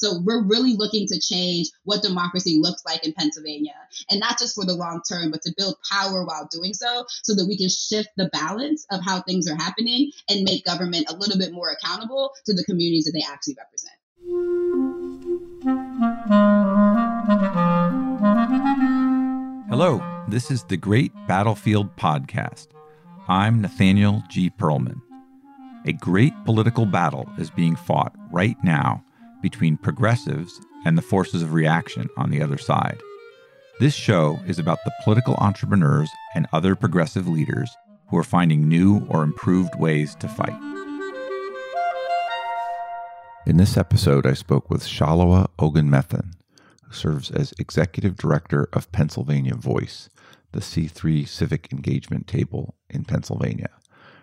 So we're really looking to change what democracy looks like in Pennsylvania, and not just for the long term, but to build power while doing so, so that we can shift the balance of how things are happening and make government a little bit more accountable to the communities that they actually represent. Hello, this is the Great Battlefield Podcast. I'm Nathaniel G. Pearlman. A great political battle is being fought right now between progressives and the forces of reaction on the other side. This show is about the political entrepreneurs and other progressive leaders who are finding new or improved ways to fight. In this episode, I spoke with Salewa Ogunmefun, who serves as executive director of Pennsylvania Voice, the C3 civic engagement table in Pennsylvania.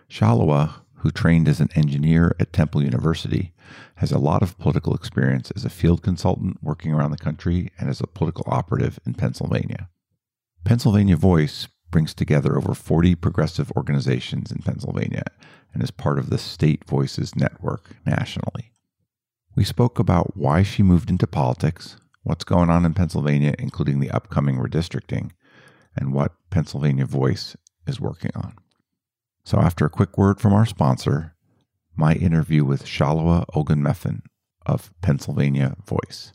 Salewa, who trained as an engineer at Temple University, has a lot of political experience as a field consultant working around the country and as a political operative in Pennsylvania. Pennsylvania Voice brings together over 40 progressive organizations in Pennsylvania and is part of the State Voices Network nationally. We spoke about why she moved into politics, what's going on in Pennsylvania, including the upcoming redistricting, and what Pennsylvania Voice is working on. So, after a quick word from our sponsor, my interview with Salewa Ogunmefun of Pennsylvania Voice.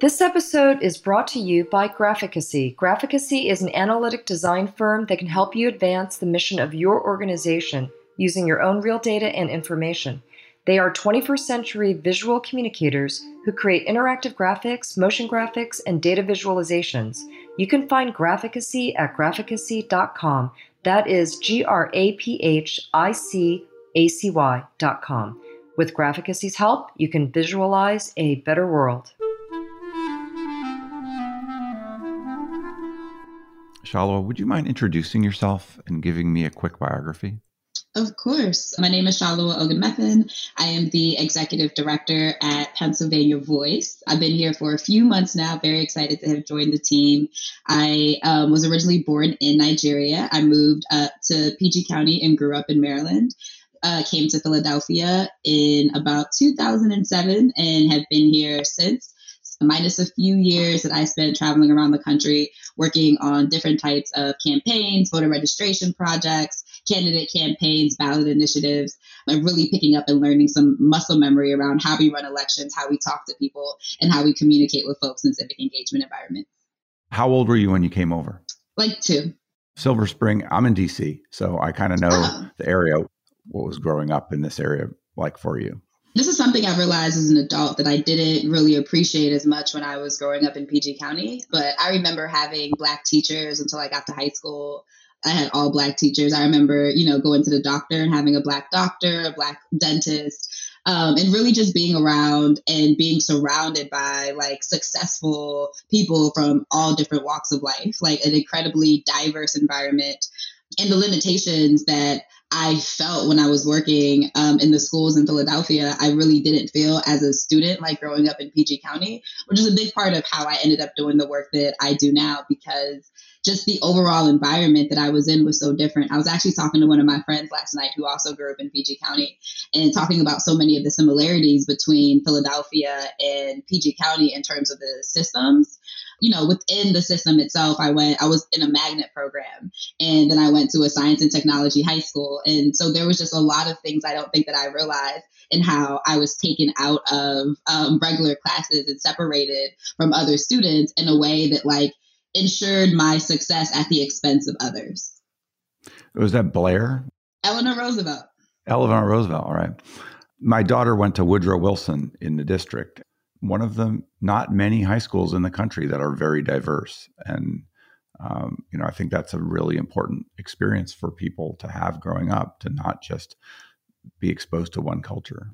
This episode is brought to you by Graphicacy. Graphicacy is an analytic design firm that can help you advance the mission of your organization using your own real data and information. They are 21st century visual communicators who create interactive graphics, motion graphics, and data visualizations. You can find Graphicacy at graphicacy.com. That is G R A P H I C A C Y.com. With Graphicacy's help, you can visualize a better world. Salewa, would you mind introducing yourself and giving me a quick biography? Of course. My name is Salewa Ogunmefun. I am the executive director at Pennsylvania Voice. I've been here for a few months now, very excited to have joined the team. I um, was originally born in Nigeria. I moved up to PG County and grew up in Maryland. Uh, came to Philadelphia in about 2007 and have been here since minus a few years that I spent traveling around the country working on different types of campaigns, voter registration projects, candidate campaigns, ballot initiatives, and really picking up and learning some muscle memory around how we run elections, how we talk to people, and how we communicate with folks in civic engagement environments. How old were you when you came over? Like two. Silver Spring, I'm in DC, so I kind of know oh. the area, what was growing up in this area like for you this is something I realized as an adult that I didn't really appreciate as much when I was growing up in PG County. But I remember having black teachers until I got to high school. I had all black teachers. I remember, you know, going to the doctor and having a black doctor, a black dentist, um, and really just being around and being surrounded by like successful people from all different walks of life, like an incredibly diverse environment. And the limitations that I felt when I was working um, in the schools in Philadelphia, I really didn't feel as a student like growing up in PG County, which is a big part of how I ended up doing the work that I do now because just the overall environment that I was in was so different. I was actually talking to one of my friends last night who also grew up in PG County and talking about so many of the similarities between Philadelphia and PG County in terms of the systems you know, within the system itself, I went, I was in a magnet program and then I went to a science and technology high school. And so there was just a lot of things I don't think that I realized in how I was taken out of um, regular classes and separated from other students in a way that like ensured my success at the expense of others. Was that Blair? Eleanor Roosevelt. Eleanor Roosevelt, all right. My daughter went to Woodrow Wilson in the district one of the not many high schools in the country that are very diverse. And, um, you know, I think that's a really important experience for people to have growing up to not just be exposed to one culture.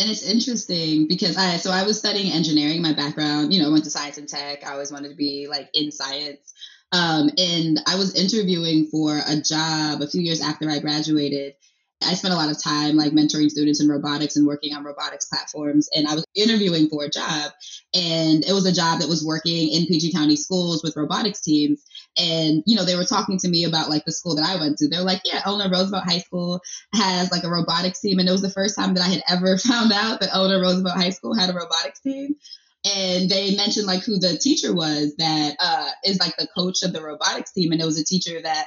And it's interesting because I, so I was studying engineering, my background, you know, went to science and tech. I always wanted to be like in science. Um, and I was interviewing for a job a few years after I graduated I spent a lot of time like mentoring students in robotics and working on robotics platforms. And I was interviewing for a job, and it was a job that was working in PG County schools with robotics teams. And, you know, they were talking to me about like the school that I went to. They're like, yeah, Eleanor Roosevelt High School has like a robotics team. And it was the first time that I had ever found out that Eleanor Roosevelt High School had a robotics team and they mentioned like who the teacher was that uh, is like the coach of the robotics team and it was a teacher that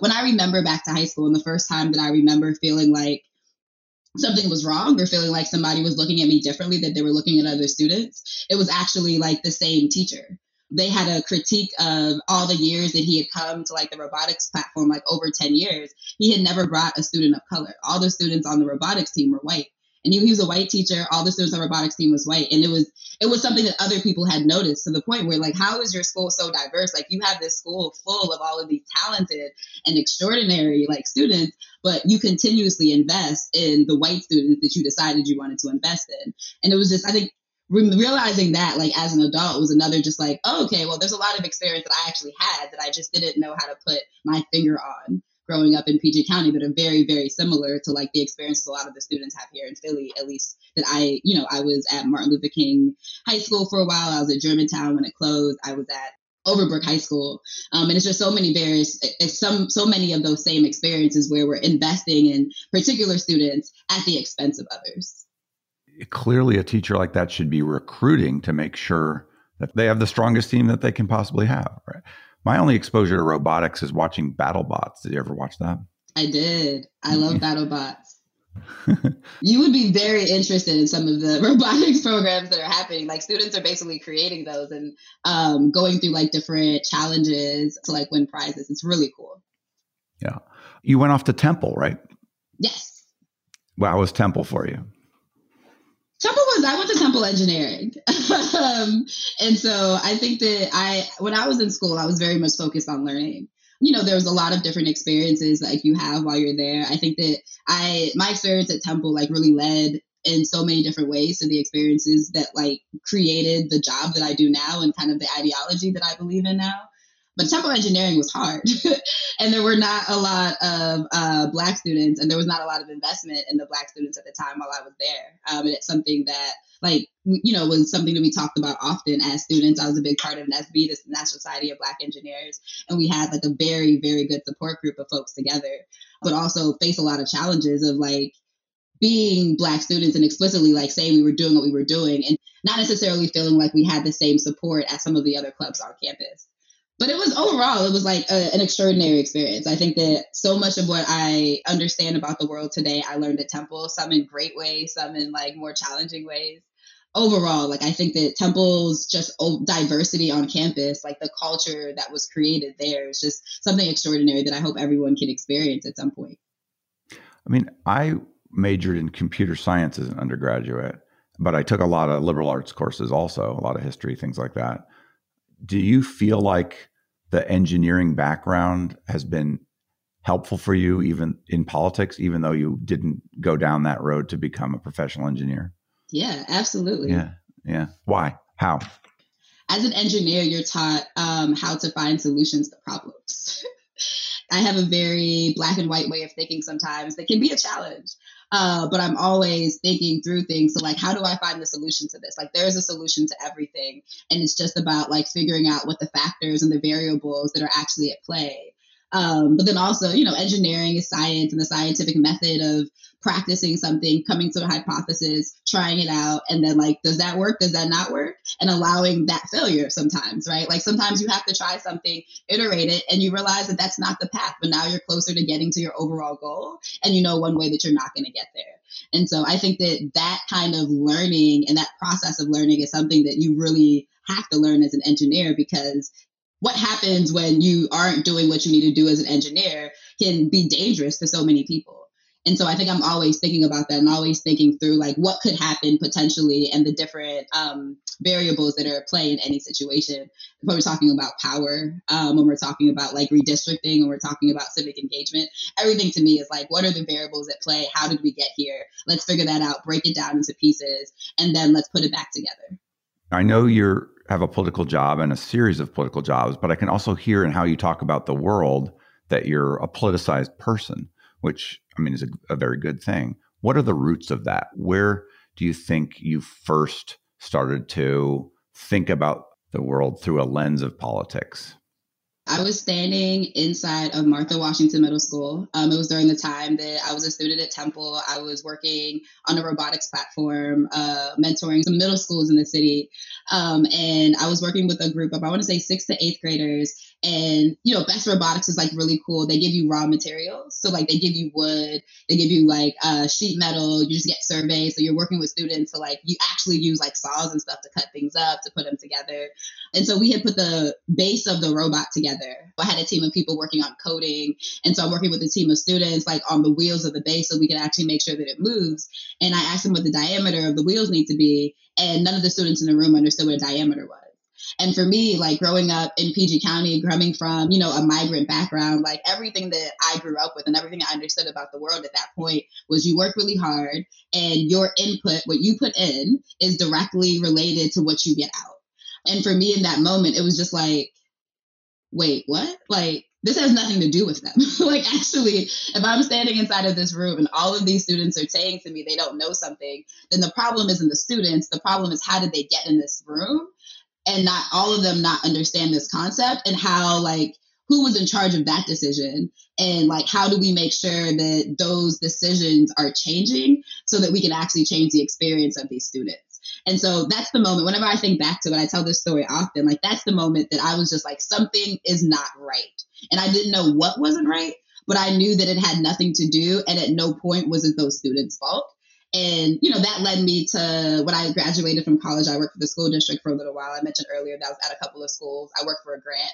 when i remember back to high school and the first time that i remember feeling like something was wrong or feeling like somebody was looking at me differently that they were looking at other students it was actually like the same teacher. They had a critique of all the years that he had come to like the robotics platform like over 10 years. He had never brought a student of color. All the students on the robotics team were white and he, he was a white teacher. All the students on robotics team was white, and it was it was something that other people had noticed to the point where like, how is your school so diverse? Like you have this school full of all of these talented and extraordinary like students, but you continuously invest in the white students that you decided you wanted to invest in, and it was just I think realizing that like as an adult was another just like oh, okay well there's a lot of experience that i actually had that i just didn't know how to put my finger on growing up in PG County that are very, very similar to like the experiences a lot of the students have here in Philly, at least that I, you know, I was at Martin Luther King High School for a while. I was at Germantown when it closed. I was at Overbrook High School. Um, and it's just so many various, it's some, so many of those same experiences where we're investing in particular students at the expense of others. Clearly, a teacher like that should be recruiting to make sure that they have the strongest team that they can possibly have, right? My only exposure to robotics is watching BattleBots. Did you ever watch that? I did. I love BattleBots. you would be very interested in some of the robotics programs that are happening. Like students are basically creating those and um, going through like different challenges to like win prizes. It's really cool. Yeah. You went off to Temple, right? Yes. Well, how was Temple for you? Temple was I went to Temple Engineering, um, and so I think that I when I was in school I was very much focused on learning. You know, there was a lot of different experiences like you have while you're there. I think that I my experience at Temple like really led in so many different ways to the experiences that like created the job that I do now and kind of the ideology that I believe in now. But Temple engineering was hard, and there were not a lot of uh, black students, and there was not a lot of investment in the black students at the time while I was there. Um, and it's something that, like, you know, was something that we talked about often as students. I was a big part of NSB, the National Society of Black Engineers, and we had like a very, very good support group of folks together, but also face a lot of challenges of like being black students and explicitly like saying we were doing what we were doing and not necessarily feeling like we had the same support as some of the other clubs on campus but it was overall it was like a, an extraordinary experience. I think that so much of what i understand about the world today i learned at temple some in great ways some in like more challenging ways. Overall like i think that temple's just diversity on campus like the culture that was created there is just something extraordinary that i hope everyone can experience at some point. I mean i majored in computer science as an undergraduate but i took a lot of liberal arts courses also a lot of history things like that. Do you feel like the engineering background has been helpful for you even in politics even though you didn't go down that road to become a professional engineer? Yeah absolutely. Yeah yeah. Why? How? As an engineer you're taught um, how to find solutions to problems. I have a very black and white way of thinking sometimes that can be a challenge uh, but I'm always thinking through things. So like, how do I find the solution to this? Like, there is a solution to everything, and it's just about like figuring out what the factors and the variables that are actually at play. Um, but then also, you know, engineering is science and the scientific method of practicing something, coming to a hypothesis, trying it out, and then like, does that work? Does that not work? And allowing that failure sometimes, right? Like sometimes you have to try something, iterate it, and you realize that that's not the path, but now you're closer to getting to your overall goal, and you know one way that you're not going to get there. And so I think that that kind of learning and that process of learning is something that you really have to learn as an engineer because what happens when you aren't doing what you need to do as an engineer can be dangerous to so many people. And so I think I'm always thinking about that and always thinking through like what could happen potentially and the different um, variables that are at play in any situation. When we're talking about power, um, when we're talking about like redistricting, when we're talking about civic engagement, everything to me is like, what are the variables at play? How did we get here? Let's figure that out, break it down into pieces, and then let's put it back together. I know you have a political job and a series of political jobs, but I can also hear in how you talk about the world that you're a politicized person. which I mean is a, a very good thing. What are the roots of that? Where do you think you first started to think about the world through a lens of politics? I was standing inside of Martha Washington Middle School. Um, it was during the time that I was a student at Temple. I was working on a robotics platform, uh, mentoring some middle schools in the city. Um, and I was working with a group of, I want to say, sixth to eighth graders and you know, Best Robotics is like really cool. They give you raw materials. So like they give you wood, they give you like uh, sheet metal, you just get surveys. So you're working with students to like you actually use like saws and stuff to cut things up, to put them together. And so we had put the base of the robot together. I had a team of people working on coding. And so I'm working with a team of students like on the wheels of the base so we can actually make sure that it moves. And I asked them what the diameter of the wheels need to be. And none of the students in the room understood what a diameter was. And for me, like growing up in PG County, coming from, you know, a migrant background, like everything that I grew up with and everything I understood about the world at that point was you work really hard and your input, what you put in, is directly related to what you get out. And for me in that moment, it was just like, wait, what? Like, this has nothing to do with them. like, actually, if I'm standing inside of this room and all of these students are saying to me they don't know something, then the problem isn't the students. The problem is how did they get in this room? And not all of them not understand this concept and how like who was in charge of that decision and like how do we make sure that those decisions are changing so that we can actually change the experience of these students? And so that's the moment whenever i think back to it i tell this story often like that's the moment that i was just like something is not right. And i didn't know what wasn't right but i knew that it had nothing to do and at no point was it those students fault and, you know, that led me to when I graduated from college, I worked for the school district for a little while. I mentioned earlier that I was at a couple of schools. I worked for a grant.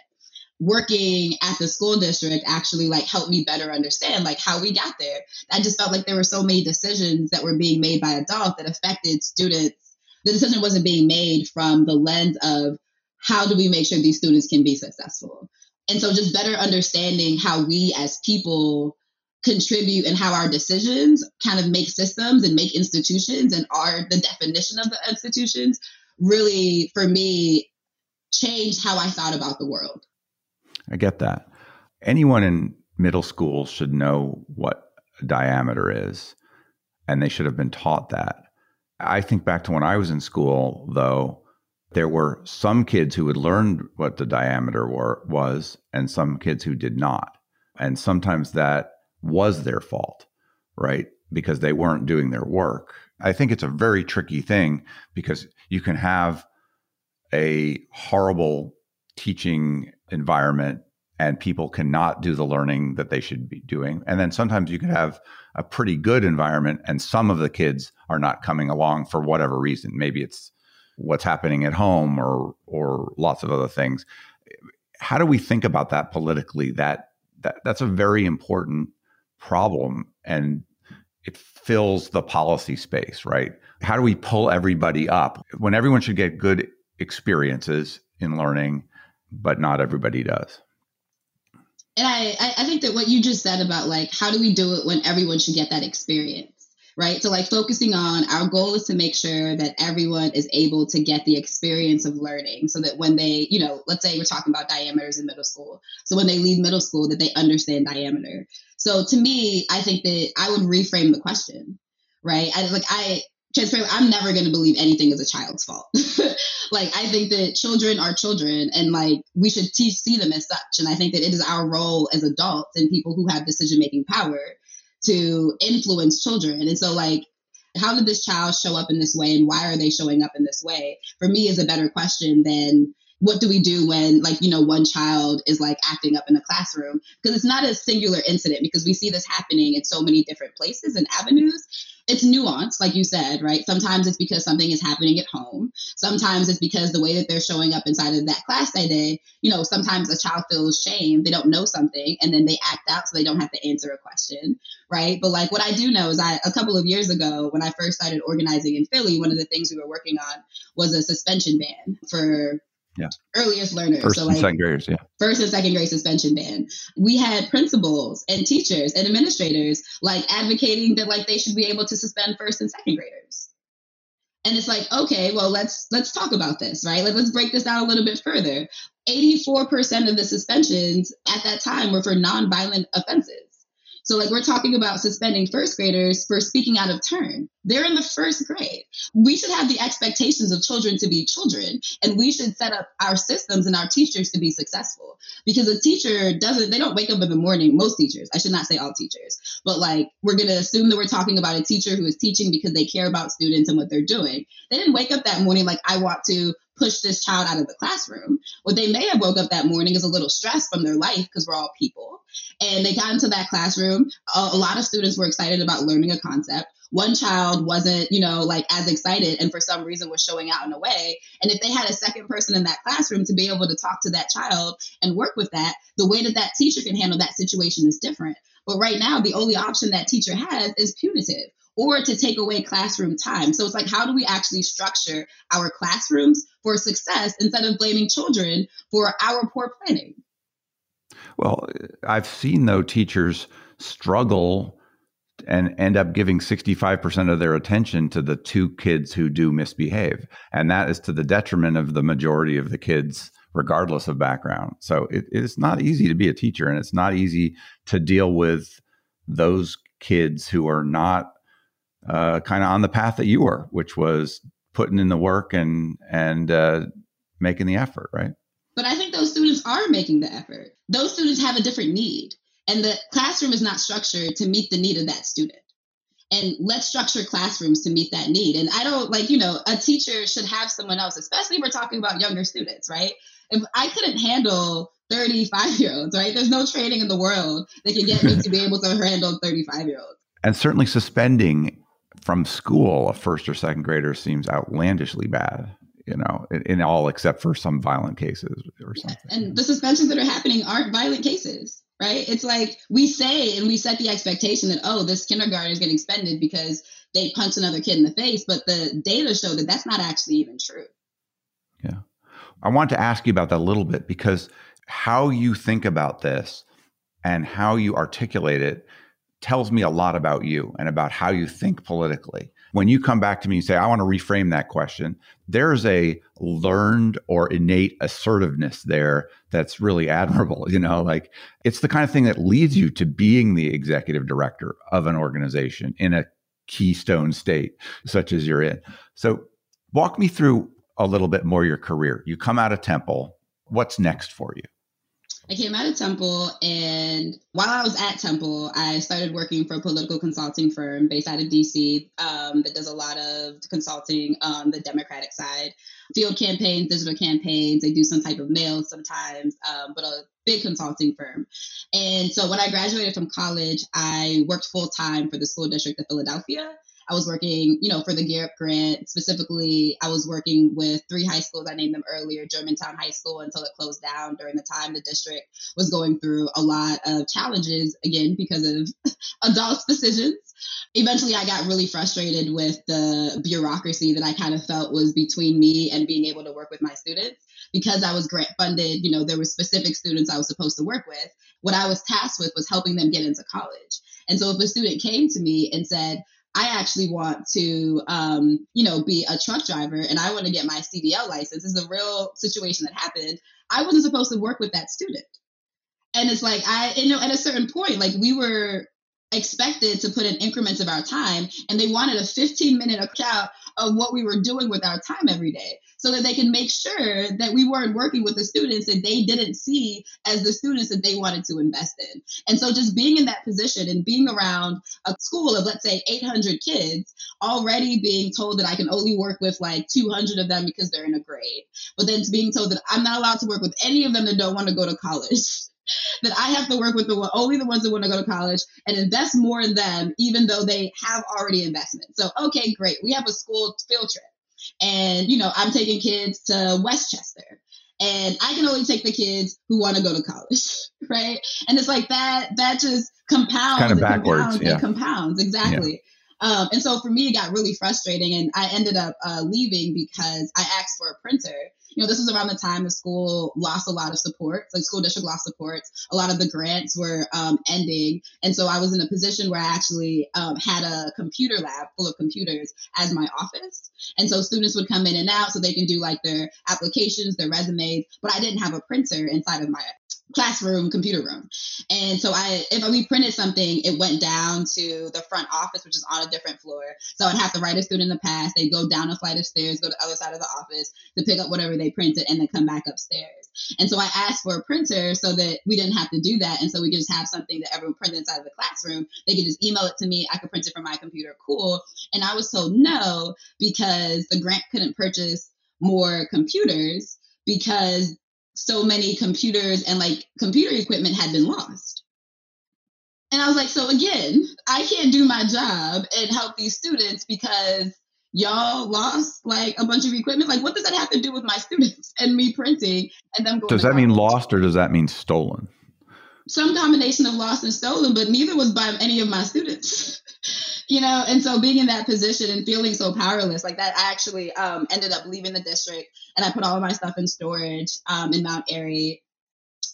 Working at the school district actually like helped me better understand like how we got there. I just felt like there were so many decisions that were being made by adults that affected students. The decision wasn't being made from the lens of how do we make sure these students can be successful. And so just better understanding how we as people contribute and how our decisions kind of make systems and make institutions and are the definition of the institutions really for me changed how I thought about the world. I get that. Anyone in middle school should know what diameter is and they should have been taught that. I think back to when I was in school though there were some kids who had learned what the diameter were, was and some kids who did not. And sometimes that was their fault, right? Because they weren't doing their work. I think it's a very tricky thing because you can have a horrible teaching environment and people cannot do the learning that they should be doing. And then sometimes you can have a pretty good environment and some of the kids are not coming along for whatever reason. Maybe it's what's happening at home or or lots of other things. How do we think about that politically? That that that's a very important problem and it fills the policy space, right? How do we pull everybody up when everyone should get good experiences in learning, but not everybody does? And I, I think that what you just said about like, how do we do it when everyone should get that experience? Right? So, like, focusing on our goal is to make sure that everyone is able to get the experience of learning so that when they, you know, let's say we're talking about diameters in middle school. So, when they leave middle school, that they understand diameter. So, to me, I think that I would reframe the question, right? I like, I, transparently, I'm never going to believe anything is a child's fault. like, I think that children are children and like we should see them as such. And I think that it is our role as adults and people who have decision making power to influence children. And so, like, how did this child show up in this way and why are they showing up in this way? For me, is a better question than what do we do when like you know one child is like acting up in a classroom because it's not a singular incident because we see this happening in so many different places and avenues it's nuanced, like you said, right? Sometimes it's because something is happening at home. Sometimes it's because the way that they're showing up inside of that class that day, you know, sometimes a child feels shame. They don't know something and then they act out so they don't have to answer a question, right? But like what I do know is I, a couple of years ago, when I first started organizing in Philly, one of the things we were working on was a suspension ban for yeah. earliest learners. First so like, and second graders, yeah. First and second grade suspension ban. We had principals and teachers and administrators like advocating that like they should be able to suspend first and second graders. And it's like, okay, well let's let's talk about this, right? Like let's break this down a little bit further. 84% of the suspensions at that time were for nonviolent offenses. So, like, we're talking about suspending first graders for speaking out of turn. They're in the first grade. We should have the expectations of children to be children, and we should set up our systems and our teachers to be successful. Because a teacher doesn't, they don't wake up in the morning, most teachers, I should not say all teachers, but like, we're going to assume that we're talking about a teacher who is teaching because they care about students and what they're doing. They didn't wake up that morning like, I want to push this child out of the classroom. What they may have woke up that morning is a little stress from their life because we're all people. And they got into that classroom. A, a lot of students were excited about learning a concept. One child wasn't, you know, like as excited and for some reason was showing out in a way. And if they had a second person in that classroom to be able to talk to that child and work with that, the way that that teacher can handle that situation is different. But right now, the only option that teacher has is punitive or to take away classroom time. So it's like, how do we actually structure our classrooms for success instead of blaming children for our poor planning? Well, I've seen though teachers struggle and end up giving 65% of their attention to the two kids who do misbehave. And that is to the detriment of the majority of the kids, regardless of background. So it, it's not easy to be a teacher and it's not easy to deal with those kids who are not uh, kind of on the path that you were, which was putting in the work and and uh, making the effort, right? But I think those students are making the effort. Those students have a different need, and the classroom is not structured to meet the need of that student. And let's structure classrooms to meet that need. And I don't like, you know, a teacher should have someone else, especially if we're talking about younger students, right? If I couldn't handle 35 year olds, right? There's no training in the world that can get me to be able to handle 35 year olds. And certainly suspending from school, a first or second grader seems outlandishly bad, you know, in, in all except for some violent cases or something. And the suspensions that are happening aren't violent cases, right? It's like we say and we set the expectation that, oh, this kindergarten is getting suspended because they punched another kid in the face, but the data show that that's not actually even true. Yeah. I want to ask you about that a little bit because how you think about this and how you articulate it tells me a lot about you and about how you think politically. When you come back to me and say, I want to reframe that question, there's a learned or innate assertiveness there that's really admirable. You know, like it's the kind of thing that leads you to being the executive director of an organization in a keystone state such as you're in. So, walk me through a little bit more your career. You come out of Temple. What's next for you? I came out of Temple, and while I was at Temple, I started working for a political consulting firm based out of DC um, that does a lot of consulting on the Democratic side, field campaigns, digital campaigns. They do some type of mail sometimes, um, but a big consulting firm. And so when I graduated from college, I worked full time for the school district of Philadelphia. I was working, you know, for the Gear Up Grant. Specifically, I was working with three high schools. I named them earlier Germantown High School until it closed down during the time the district was going through a lot of challenges, again, because of adults' decisions. Eventually, I got really frustrated with the bureaucracy that I kind of felt was between me and being able to work with my students. Because I was grant funded, you know, there were specific students I was supposed to work with. What I was tasked with was helping them get into college. And so if a student came to me and said, I actually want to, um, you know, be a truck driver and I want to get my CDL license. This is a real situation that happened. I wasn't supposed to work with that student. And it's like, I, you know, at a certain point, like we were expected to put in increments of our time and they wanted a 15 minute account of what we were doing with our time every day so that they can make sure that we weren't working with the students that they didn't see as the students that they wanted to invest in. And so just being in that position and being around a school of, let's say, 800 kids, already being told that I can only work with like 200 of them because they're in a grade, but then being told that I'm not allowed to work with any of them that don't want to go to college. that I have to work with the only the ones that want to go to college and invest more in them, even though they have already investment. So, okay, great. We have a school field trip and, you know, I'm taking kids to Westchester and I can only take the kids who want to go to college, right? And it's like that, that just compounds. kind of backwards. Compounds yeah. compounds. Exactly. Yeah. Um, and so for me, it got really frustrating, and I ended up uh, leaving because I asked for a printer. You know, this was around the time the school lost a lot of support. like school district lost support. A lot of the grants were um, ending, and so I was in a position where I actually um, had a computer lab full of computers as my office. And so students would come in and out so they can do like their applications, their resumes, but I didn't have a printer inside of my classroom computer room. And so I if we printed something, it went down to the front office, which is on a different floor. So I'd have to write a student in the past. They'd go down a flight of stairs, go to the other side of the office to pick up whatever they printed and then come back upstairs. And so I asked for a printer so that we didn't have to do that. And so we could just have something that everyone printed inside of the classroom. They could just email it to me. I could print it from my computer. Cool. And I was told no because the grant couldn't purchase more computers because so many computers and like computer equipment had been lost. And I was like, so again, I can't do my job and help these students because y'all lost like a bunch of equipment. Like, what does that have to do with my students and me printing and them going? Does that mean lost or does that mean stolen? Some combination of lost and stolen, but neither was by any of my students. you know, and so being in that position and feeling so powerless, like that, I actually um, ended up leaving the district and I put all of my stuff in storage um, in Mount Airy.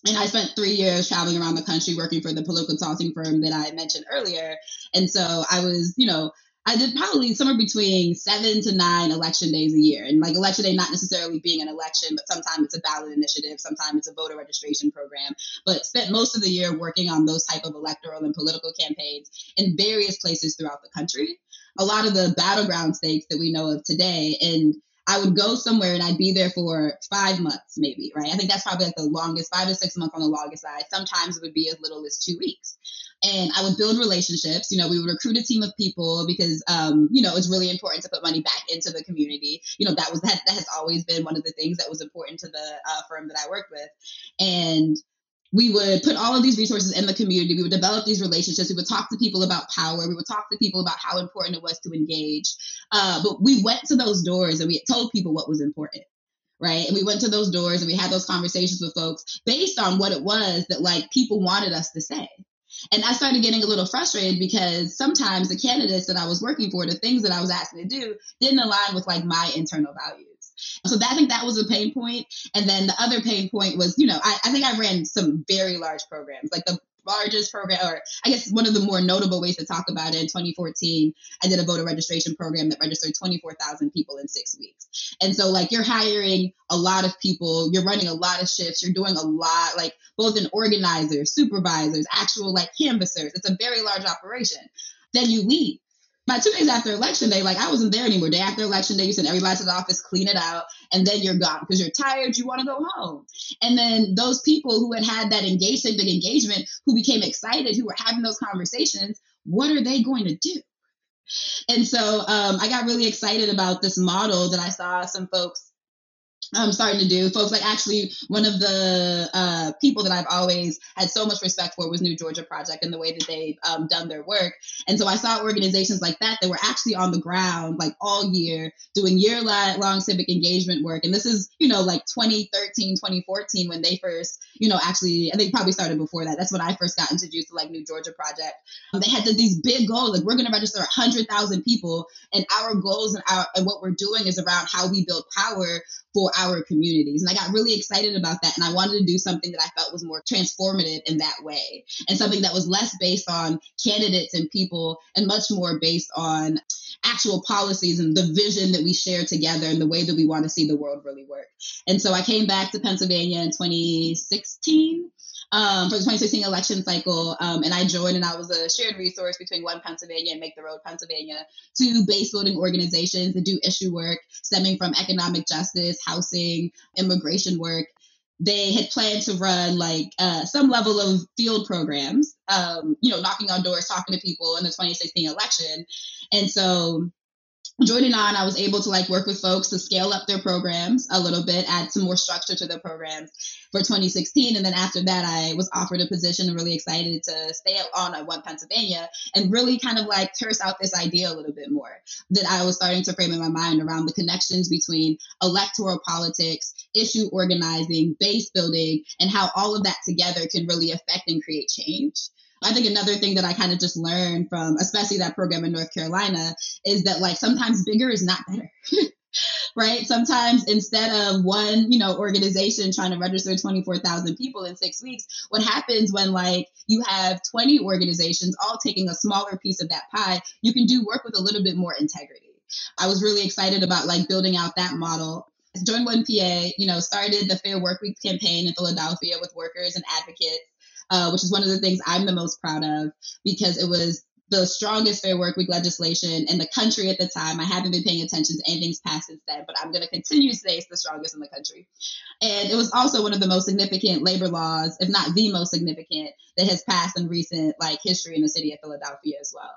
And I spent three years traveling around the country working for the political consulting firm that I mentioned earlier. And so I was, you know, I did probably somewhere between seven to nine election days a year. And like election day, not necessarily being an election, but sometimes it's a ballot initiative, sometimes it's a voter registration program. But spent most of the year working on those type of electoral and political campaigns in various places throughout the country. A lot of the battleground states that we know of today. And I would go somewhere and I'd be there for five months, maybe, right? I think that's probably like the longest, five to six months on the longest side. Sometimes it would be as little as two weeks and I would build relationships. You know, we would recruit a team of people because, um, you know, it's really important to put money back into the community. You know, that was that, that has always been one of the things that was important to the uh, firm that I worked with, and we would put all of these resources in the community. We would develop these relationships. We would talk to people about power. We would talk to people about how important it was to engage. Uh, but we went to those doors and we told people what was important right? And we went to those doors and we had those conversations with folks based on what it was that like people wanted us to say. And I started getting a little frustrated because sometimes the candidates that I was working for, the things that I was asking to do, didn't align with like my internal values. So that, I think that was a pain point. And then the other pain point was, you know, I, I think I ran some very large programs. Like the largest program, or I guess one of the more notable ways to talk about it in 2014, I did a voter registration program that registered 24,000 people in six weeks. And so, like, you're hiring a lot of people, you're running a lot of shifts, you're doing a lot, like, both in organizers, supervisors, actual, like, canvassers. It's a very large operation. Then you leave by two days after election day, like I wasn't there anymore. Day after election day, you send everybody to the office, clean it out, and then you're gone because you're tired. You want to go home. And then those people who had had that engagement, big engagement, who became excited, who were having those conversations, what are they going to do? And so um, I got really excited about this model that I saw some folks I'm starting to do. Folks like actually one of the uh, people that I've always had so much respect for was New Georgia Project and the way that they've um, done their work. And so I saw organizations like that that were actually on the ground like all year doing year long civic engagement work. And this is, you know, like 2013, 2014 when they first, you know, actually, I think probably started before that. That's when I first got introduced to like New Georgia Project. Um, they had these big goals, like we're going to register 100,000 people and our goals and, our, and what we're doing is around how we build power for our communities. And I got really excited about that. And I wanted to do something that I felt was more transformative in that way and something that was less based on candidates and people and much more based on actual policies and the vision that we share together and the way that we want to see the world really work. And so I came back to Pennsylvania in 2016 um, for the 2016 election cycle. Um, and I joined, and I was a shared resource between One Pennsylvania and Make the Road Pennsylvania, two base building organizations that do issue work stemming from economic justice, housing, immigration work. They had planned to run like uh, some level of field programs, um, you know, knocking on doors, talking to people in the 2016 election. And so joining on, I was able to like work with folks to scale up their programs a little bit, add some more structure to their programs for 2016. And then after that, I was offered a position and really excited to stay on at One Pennsylvania and really kind of like terse out this idea a little bit more that I was starting to frame in my mind around the connections between electoral politics, issue organizing, base building, and how all of that together can really affect and create change. I think another thing that I kind of just learned from, especially that program in North Carolina, is that like sometimes bigger is not better. right? Sometimes instead of one, you know, organization trying to register 24,000 people in six weeks, what happens when like you have 20 organizations all taking a smaller piece of that pie, you can do work with a little bit more integrity. I was really excited about like building out that model joined One PA, you know, started the Fair Work Week campaign in Philadelphia with workers and advocates, uh, which is one of the things I'm the most proud of because it was the strongest Fair Work Week legislation in the country at the time. I haven't been paying attention to anything's passed since then, but I'm going to continue to say it's the strongest in the country. And it was also one of the most significant labor laws, if not the most significant, that has passed in recent like history in the city of Philadelphia as well.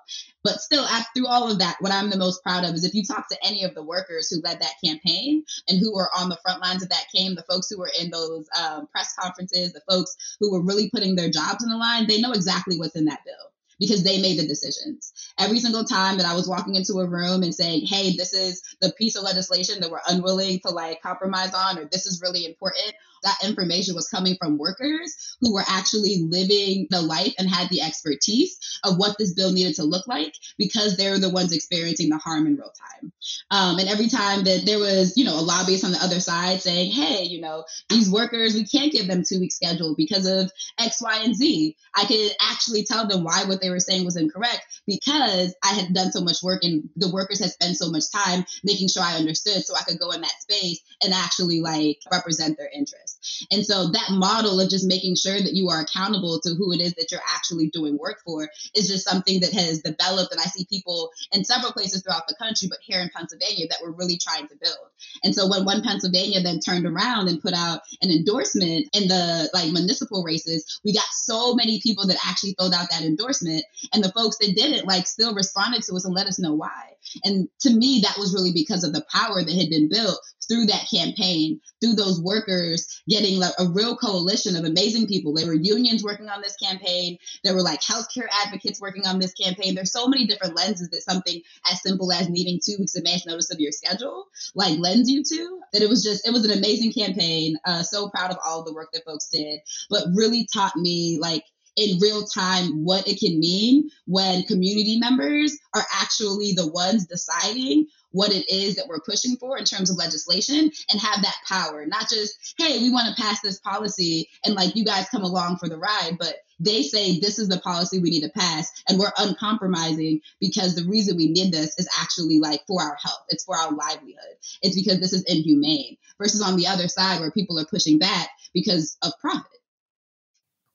But still, through all of that, what I'm the most proud of is if you talk to any of the workers who led that campaign and who were on the front lines of that campaign, the folks who were in those um, press conferences, the folks who were really putting their jobs in the line, they know exactly what's in that bill because they made the decisions. Every single time that I was walking into a room and saying, hey, this is the piece of legislation that we're unwilling to like compromise on, or this is really important, that information was coming from workers who were actually living the life and had the expertise of what this bill needed to look like because they're the ones experiencing the harm in real time. Um, and every time that there was, you know, a lobbyist on the other side saying, hey, you know, these workers, we can't give them two week schedule because of X, Y, and Z, I could actually tell them why what they were saying was incorrect because I had done so much work and the workers had spent so much time making sure I understood so I could go in that space and actually like represent their interests. And so that model of just making sure that you are accountable to who it is that you're actually doing work for is just something that has developed. And I see people in several places throughout the country, but here in Pennsylvania, that we're really trying to build. And so when one Pennsylvania then turned around and put out an endorsement in the like municipal races, we got so many people that actually filled out that endorsement. And the folks that didn't like still responded to us and let us know why. And to me, that was really because of the power that had been built through that campaign, through those workers getting like a real coalition of amazing people. There were unions working on this campaign. There were like healthcare advocates working on this campaign. There's so many different lenses that something as simple as needing two weeks advance notice of your schedule like lends you to. That it was just it was an amazing campaign. Uh, so proud of all the work that folks did, but really taught me like in real time what it can mean when community members are actually the ones deciding what it is that we're pushing for in terms of legislation and have that power. Not just, hey, we want to pass this policy and like you guys come along for the ride, but they say this is the policy we need to pass and we're uncompromising because the reason we need this is actually like for our health. It's for our livelihood. It's because this is inhumane versus on the other side where people are pushing back because of profit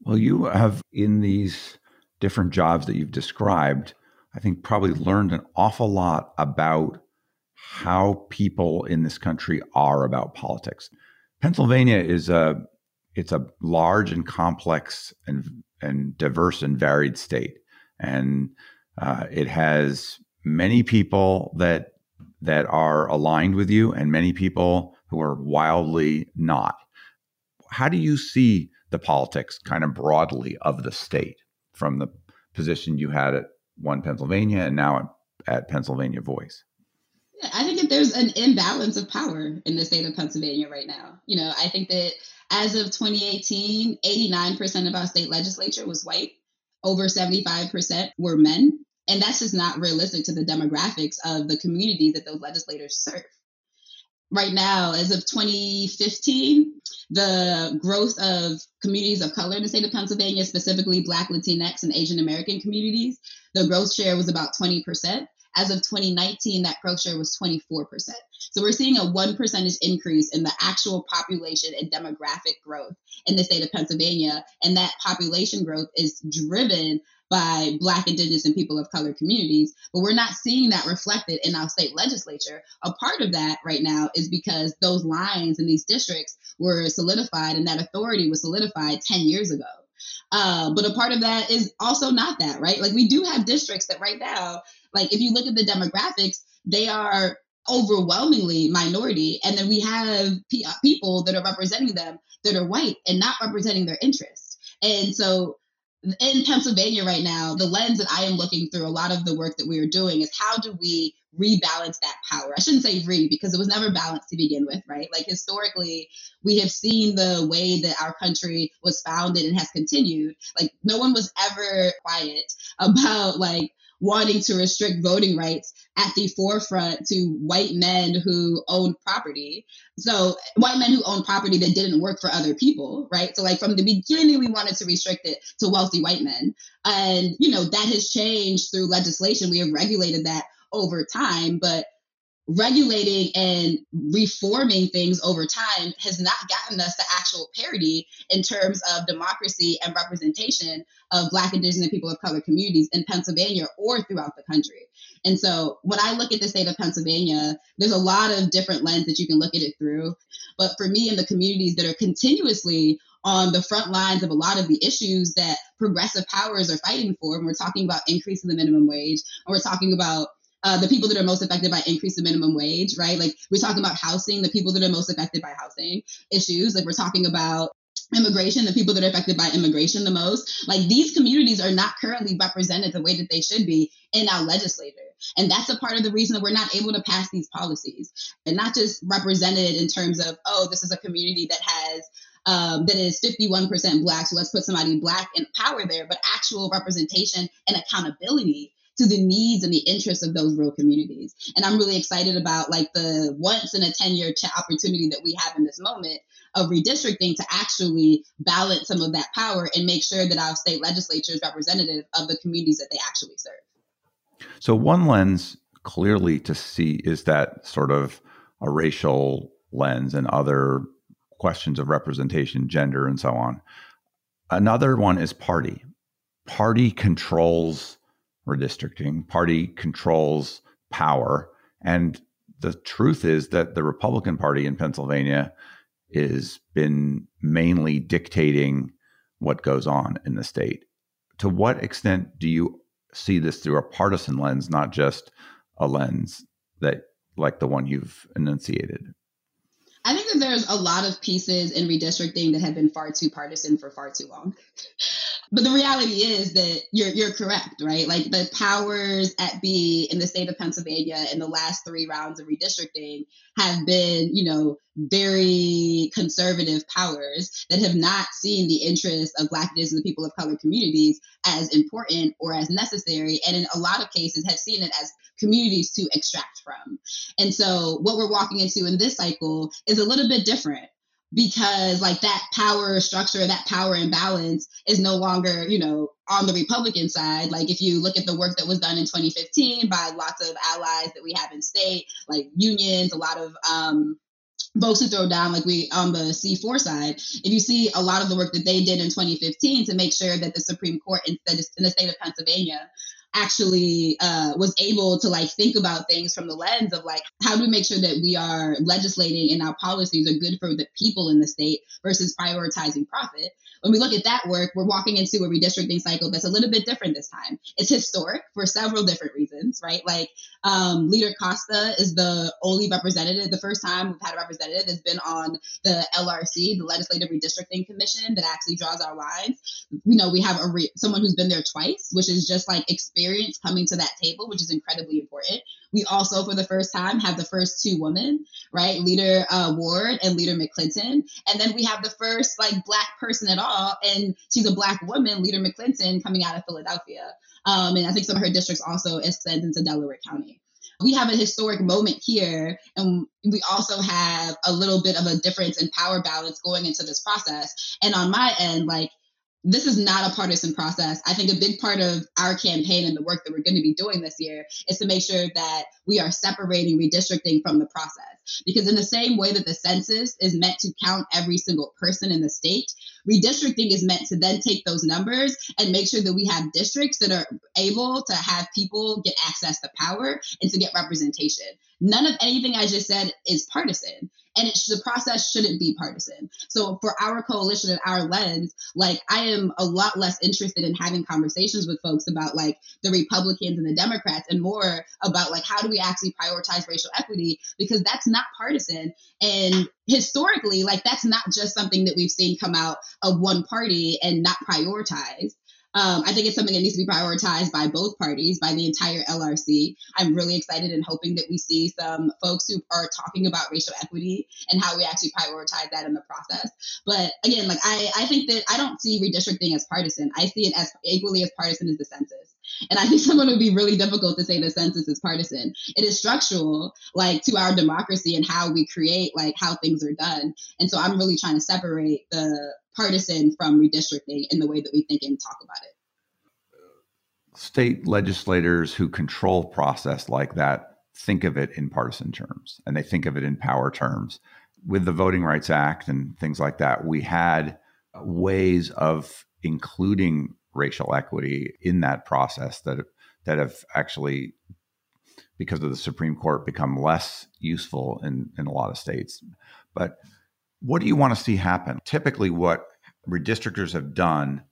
well you have in these different jobs that you've described i think probably learned an awful lot about how people in this country are about politics. Pennsylvania is a it's a large and complex and and diverse and varied state, and uh, it has many people that that are aligned with you and many people who are wildly not. How do you see the politics kind of broadly of the state from the position you had at One Pennsylvania and now at, Pennsylvania Voice? I think that there's an imbalance of power in the state of Pennsylvania right now. You know, I think that as of 2018, 89% of our state legislature was white, over 75% were men. And that's just not realistic to the demographics of the communities that those legislators serve. Right now, as of 2015, the growth of communities of color in the state of Pennsylvania, specifically Black, Latinx, and Asian American communities, the growth share was about 20%. As of 2019, that growth share was 24%. So we're seeing a 1 percentage increase in the actual population and demographic growth in the state of Pennsylvania. And that population growth is driven by Black, Indigenous, and people of color communities. But we're not seeing that reflected in our state legislature. A part of that right now is because those lines in these districts were solidified and that authority was solidified 10 years ago. Uh, but a part of that is also not that, right? Like we do have districts that right now like if you look at the demographics, they are overwhelmingly minority. And then we have people that are representing them that are white and not representing their interests. And so in Pennsylvania right now, the lens that I am looking through a lot of the work that we are doing is how do we rebalance that power? I shouldn't say re because it was never balanced to begin with, right? Like historically, we have seen the way that our country was founded and has continued. Like no one was ever quiet about like wanting to restrict voting rights at the forefront to white men who owned property. So, white men who owned property that didn't work for other people, right? So, like from the beginning, we wanted to restrict it to wealthy white men. And, you know, that has changed through legislation. We have regulated that over time, but regulating and reforming things over time has not gotten us to actual parity in terms of democracy and representation of Black, Indigenous, people of color communities in Pennsylvania or throughout the country. And so when I look at the state of Pennsylvania, there's a lot of different lens that you can look at it through. But for me, in the communities that are continuously on the front lines of a lot of the issues that progressive powers are fighting for, when we're talking about increasing the minimum wage, and we're talking about uh, the people that are most affected by increase in minimum wage, right? Like we're talking about housing, the people that are most affected by housing issues. Like we're talking about immigration, the people that are affected by immigration the most. Like these communities are not currently represented the way that they should be in our legislature. And that's a part of the reason that we're not able to pass these policies and not just represented in terms of, oh, this is a community that has um, that is 51% black. So let's put somebody black in power there, but actual representation and accountability to the needs and the interests of those rural communities. And I'm really excited about like the once in a 10 year ch- opportunity that we have in this moment of redistricting to actually balance some of that power and make sure that our state legislature is representative of the communities that they actually serve. So, one lens clearly to see is that sort of a racial lens and other questions of representation, gender, and so on. Another one is party. Party controls redistricting. Party controls power. And the truth is that the Republican Party in Pennsylvania has been mainly dictating what goes on in the state. To what extent do you see this through a partisan lens, not just a lens that like the one you've enunciated? I think that there's a lot of pieces in redistricting that have been far too partisan for far too long. But the reality is that you're you're correct, right? Like the powers at B in the state of Pennsylvania in the last three rounds of redistricting have been, you know, very conservative powers that have not seen the interests of Black, and the people of color communities as important or as necessary, and in a lot of cases have seen it as communities to extract from. And so, what we're walking into in this cycle is a little bit different because like that power structure that power imbalance is no longer you know on the republican side. Like if you look at the work that was done in 2015 by lots of allies that we have in state like unions a lot of um folks who throw down like we on the C4 side, if you see a lot of the work that they did in 2015 to make sure that the Supreme Court in the, in the state of Pennsylvania actually uh, was able to like think about things from the lens of like how do we make sure that we are legislating and our policies are good for the people in the state versus prioritizing profit? When we look at that work we're walking into a redistricting cycle that's a little bit different this time. It's historic for several different reasons right? Like um, leader costa is the only representative the first time we've had a representative that's been on the lrc the legislative redistricting commission that actually draws our lines. You know we have a re- someone who's been there twice which is just like experience coming to that table, which is incredibly important. We also, for the first time, have the first two women, right? Leader uh, Ward and Leader McClinton. And then we have the first like black person at all, and she's a black woman, Leader McClinton, coming out of Philadelphia. Um, and I think some of her districts also extend into Delaware County we have a historic moment here and we also have a little bit of a difference in power balance going into this process and on my end like this is not a partisan process. I think a big part of our campaign and the work that we're going to be doing this year is to make sure that we are separating redistricting from the process. Because in the same way that the census is meant to count every single person in the state, redistricting is meant to then take those numbers and make sure that we have districts that are able to have people get access to power and to get representation. None of anything I just said is partisan and it, the process shouldn't be partisan. So for our coalition and our lens, like I am a lot less interested in having conversations with folks about like the Republicans and the Democrats and more about like how do we actually prioritize racial equity because that's not partisan and historically like that's not just something that we've seen come out of one party and not prioritized um, I think it's something that needs to be prioritized by both parties, by the entire LRC. I'm really excited and hoping that we see some folks who are talking about racial equity and how we actually prioritize that in the process. But again, like I, I think that I don't see redistricting as partisan. I see it as equally as partisan as the census. And I think someone would be really difficult to say the census is partisan. It is structural, like to our democracy and how we create, like how things are done. And so I'm really trying to separate the partisan from redistricting in the way that we think and talk about it. State legislators who control process like that think of it in partisan terms and they think of it in power terms. With the Voting Rights Act and things like that, we had ways of including racial equity in that process that that have actually because of the Supreme Court become less useful in, in a lot of states. But what do you want to see happen? Typically what redistrictors have done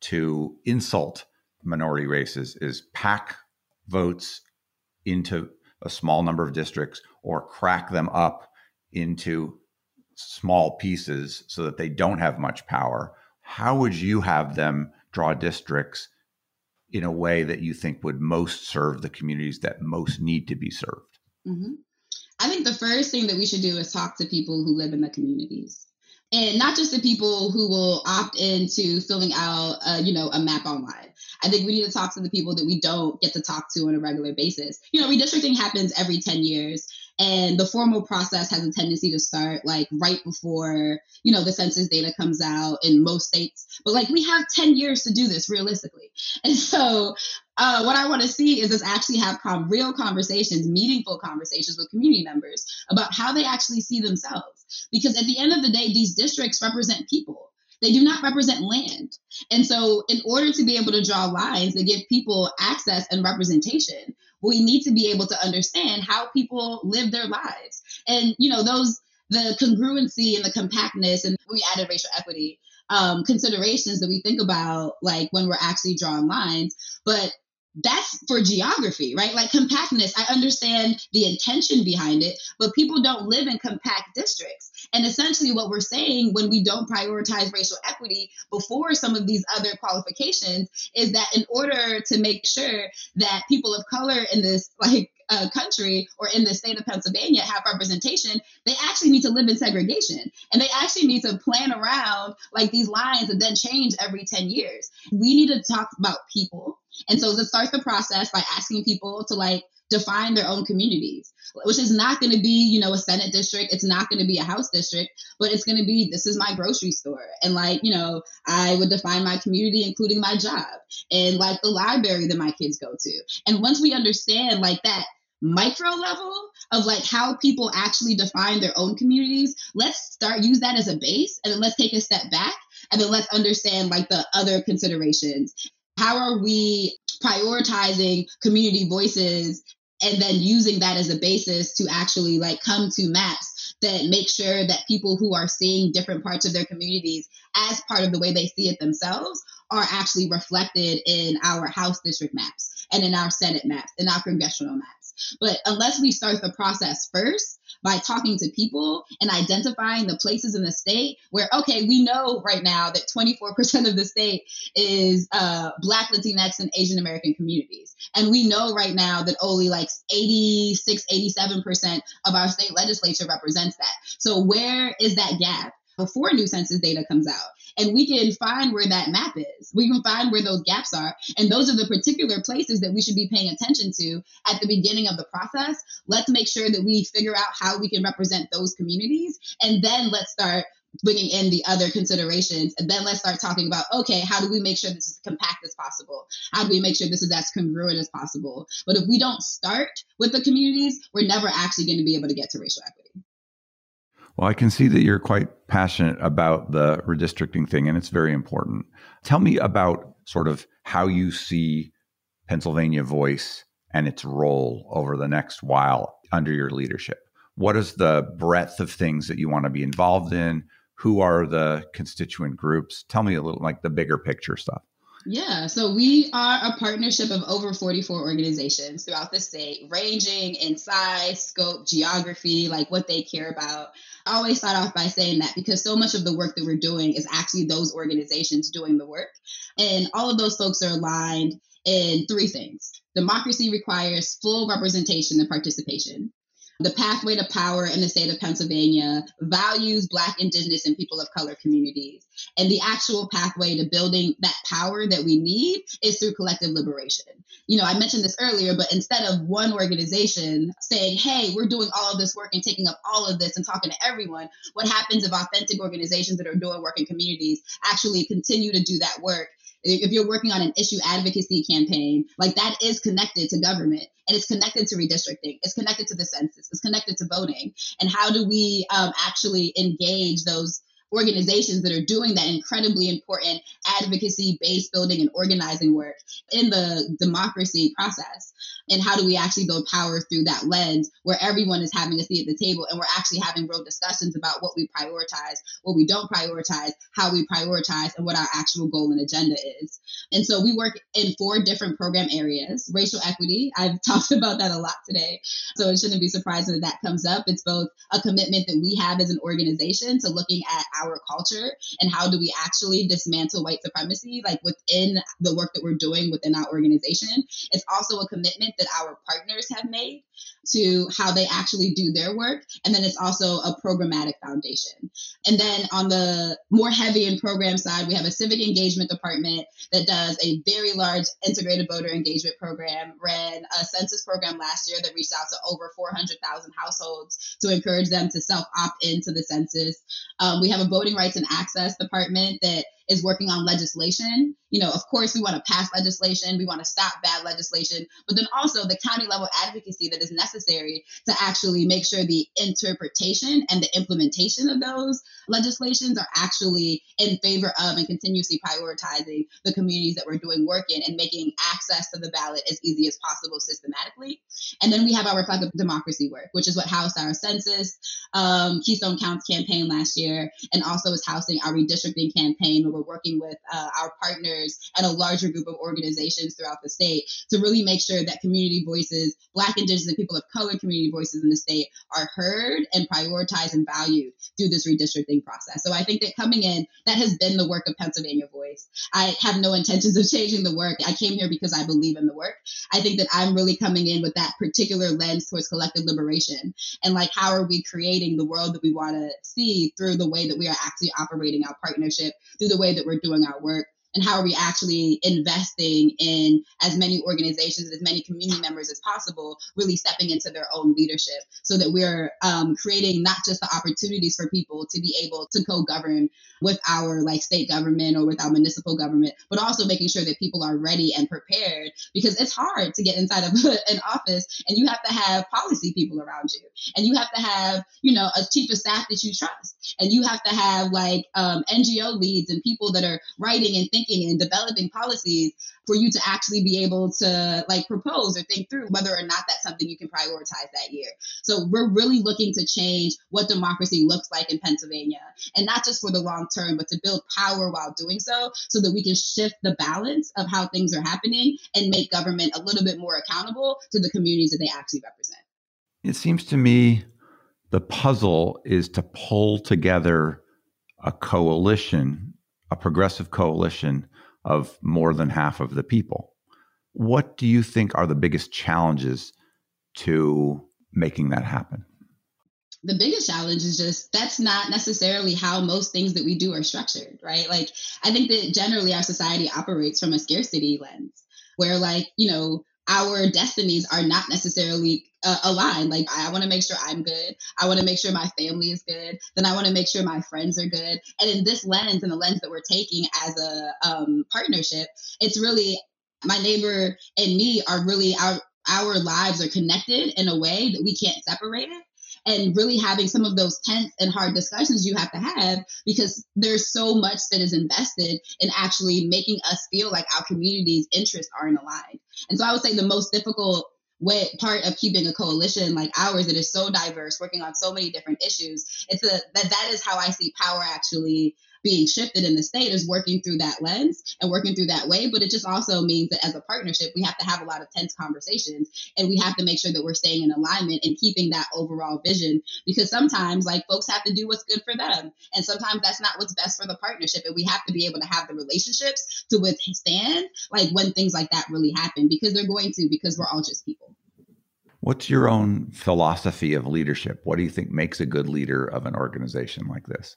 to insult minority races is pack votes into a small number of districts or crack them up into small pieces so that they don't have much power. How would you have them draw districts in a way that you think would most serve the communities that most need to be served? Mm-hmm. I think the first thing that we should do is talk to people who live in the communities and not just the people who will opt into filling out you know a map online i think we need to talk to the people that we don't get to talk to on a regular basis you know redistricting happens every 10 years and the formal process has a tendency to start like right before you know the census data comes out in most states but like we have 10 years to do this realistically and so uh, what I want to see is us actually have com- real conversations, meaningful conversations with community members about how they actually see themselves. Because at the end of the day, these districts represent people. They do not represent land. And so, in order to be able to draw lines that give people access and representation, we need to be able to understand how people live their lives. And, you know, those, the congruency and the compactness, and we added racial equity um, considerations that we think about, like when we're actually drawing lines. But that's for geography, right? Like compactness, I understand the intention behind it, but people don't live in compact districts. And essentially, what we're saying when we don't prioritize racial equity before some of these other qualifications is that in order to make sure that people of color in this like uh, country or in the state of Pennsylvania have representation, they actually need to live in segregation and they actually need to plan around like these lines and then change every 10 years. We need to talk about people. And so let's start the process by asking people to like define their own communities, which is not going to be, you know, a Senate district. It's not going to be a House district, but it's going to be this is my grocery store. And like, you know, I would define my community, including my job and like the library that my kids go to. And once we understand like that, micro level of like how people actually define their own communities let's start use that as a base and then let's take a step back and then let's understand like the other considerations. How are we prioritizing community voices and then using that as a basis to actually like come to maps that make sure that people who are seeing different parts of their communities as part of the way they see it themselves are actually reflected in our house district maps and in our senate maps and our congressional maps but unless we start the process first by talking to people and identifying the places in the state where, okay, we know right now that 24% of the state is uh, Black, Latinx, and Asian American communities. And we know right now that only like 86, 87% of our state legislature represents that. So where is that gap? Before new census data comes out. And we can find where that map is. We can find where those gaps are. And those are the particular places that we should be paying attention to at the beginning of the process. Let's make sure that we figure out how we can represent those communities. And then let's start bringing in the other considerations. And then let's start talking about okay, how do we make sure this is compact as possible? How do we make sure this is as congruent as possible? But if we don't start with the communities, we're never actually going to be able to get to racial equity. Well, I can see that you're quite passionate about the redistricting thing, and it's very important. Tell me about sort of how you see Pennsylvania Voice and its role over the next while under your leadership. What is the breadth of things that you want to be involved in? Who are the constituent groups? Tell me a little like the bigger picture stuff. Yeah, so we are a partnership of over 44 organizations throughout the state, ranging in size, scope, geography, like what they care about. I always start off by saying that because so much of the work that we're doing is actually those organizations doing the work. And all of those folks are aligned in three things democracy requires full representation and participation the pathway to power in the state of Pennsylvania values Black, Indigenous, and people of color communities. And the actual pathway to building that power that we need is through collective liberation. You know, I mentioned this earlier, but instead of one organization saying, hey, we're doing all of this work and taking up all of this and talking to everyone, what happens if authentic organizations that are doing work in communities actually continue to do that work If you're working on an issue advocacy campaign, like that is connected to government and it's connected to redistricting, it's connected to the census, it's connected to voting. And how do we um, actually engage those organizations that are doing that incredibly important advocacy, base building, and organizing work in the democracy process? And how do we actually build power through that lens where everyone is having a seat at the table and we're actually having real discussions about what we prioritize, what we don't prioritize, how we prioritize, and what our actual goal and agenda is. And so we work in four different program areas racial equity. I've talked about that a lot today. So it shouldn't be surprising that that comes up. It's both a commitment that we have as an organization to looking at our culture and how do we actually dismantle white supremacy, like within the work that we're doing within our organization. It's also a commitment that our partners have made to how they actually do their work. And then it's also a programmatic foundation. And then on the more heavy and program side, we have a civic engagement department that does a very large integrated voter engagement program, ran a census program last year that reached out to over 400,000 households to encourage them to self opt into the census. Um, we have a voting rights and access department that is working on legislation. You know, of course, we want to pass legislation, we want to stop bad legislation, but then also the county level advocacy that is necessary to actually make sure the interpretation and the implementation of those legislations are actually in favor of and continuously prioritizing the communities that we're doing work in and making access to the ballot as easy as possible systematically. And then we have our reflective democracy work, which is what housed our census, um, Keystone Counts campaign last year, and also is housing our redistricting campaign where we're working with uh, our partners and a larger group of organizations throughout the state to really make sure that community voices, Black, Indigenous, and people of color community voices in the state are heard and prioritized and valued through this redistricting process. So I think that coming in, that has been the work of Pennsylvania Voice. I have no intentions of changing the work. I came here because I believe in the work. I think that I'm really coming in with that particular lens towards collective liberation and like how are we creating the world that we want to see through the way that we are actually operating our partnership, through the way that we're doing our work and how are we actually investing in as many organizations as many community members as possible really stepping into their own leadership so that we're um, creating not just the opportunities for people to be able to co-govern with our like state government or with our municipal government but also making sure that people are ready and prepared because it's hard to get inside of an office and you have to have policy people around you and you have to have you know a chief of staff that you trust and you have to have like um, ngo leads and people that are writing and thinking thinking and developing policies for you to actually be able to like propose or think through whether or not that's something you can prioritize that year. So we're really looking to change what democracy looks like in Pennsylvania and not just for the long term, but to build power while doing so so that we can shift the balance of how things are happening and make government a little bit more accountable to the communities that they actually represent. It seems to me the puzzle is to pull together a coalition a progressive coalition of more than half of the people. What do you think are the biggest challenges to making that happen? the biggest challenge is just that's not necessarily how most things that we do are structured, right? Like, I think that generally our society operates from a scarcity lens where, like, you know, our destinies are not necessarily uh, aligned. Like, I want to make sure I'm good. I want to make sure my family is good. Then I want to make sure my friends are good. And in this lens and the lens that we're taking as a um, partnership, it's really my neighbor and me are really our our lives are connected in a way that we can't separate it and really having some of those tense and hard discussions you have to have because there's so much that is invested in actually making us feel like our community's interests aren't aligned. And so I would say the most difficult way part of keeping a coalition like ours that is so diverse, working on so many different issues, it's a that that is how I see power actually being shifted in the state is working through that lens and working through that way. But it just also means that as a partnership, we have to have a lot of tense conversations and we have to make sure that we're staying in alignment and keeping that overall vision because sometimes like folks have to do what's good for them. And sometimes that's not what's best for the partnership. And we have to be able to have the relationships to withstand like when things like that really happen because they're going to, because we're all just people. What's your own philosophy of leadership? What do you think makes a good leader of an organization like this?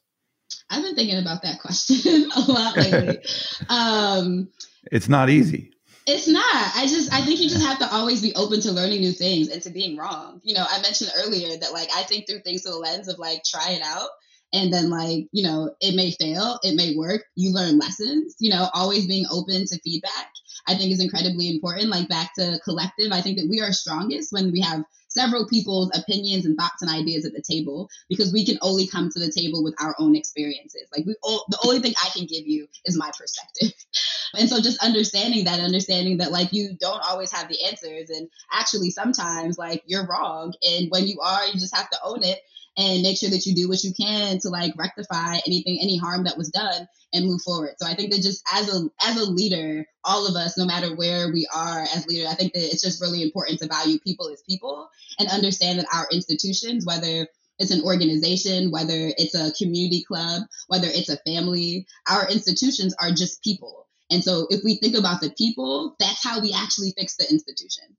I've been thinking about that question a lot lately. um, it's not easy. It's not. I just I think you just have to always be open to learning new things and to being wrong. You know, I mentioned earlier that like I think through things through the lens of like try it out and then like you know it may fail it may work you learn lessons you know always being open to feedback i think is incredibly important like back to collective i think that we are strongest when we have several people's opinions and thoughts and ideas at the table because we can only come to the table with our own experiences. Like we, all, the only thing I can give you is my perspective. and so just understanding that, understanding that like you don't always have the answers, and actually sometimes like you're wrong, and when you are, you just have to own it and make sure that you do what you can to like rectify anything any harm that was done and move forward so i think that just as a as a leader all of us no matter where we are as leaders i think that it's just really important to value people as people and understand that our institutions whether it's an organization, whether it's a community club, whether it's a family, our institutions are just people. And so if we think about the people, that's how we actually fix the institution.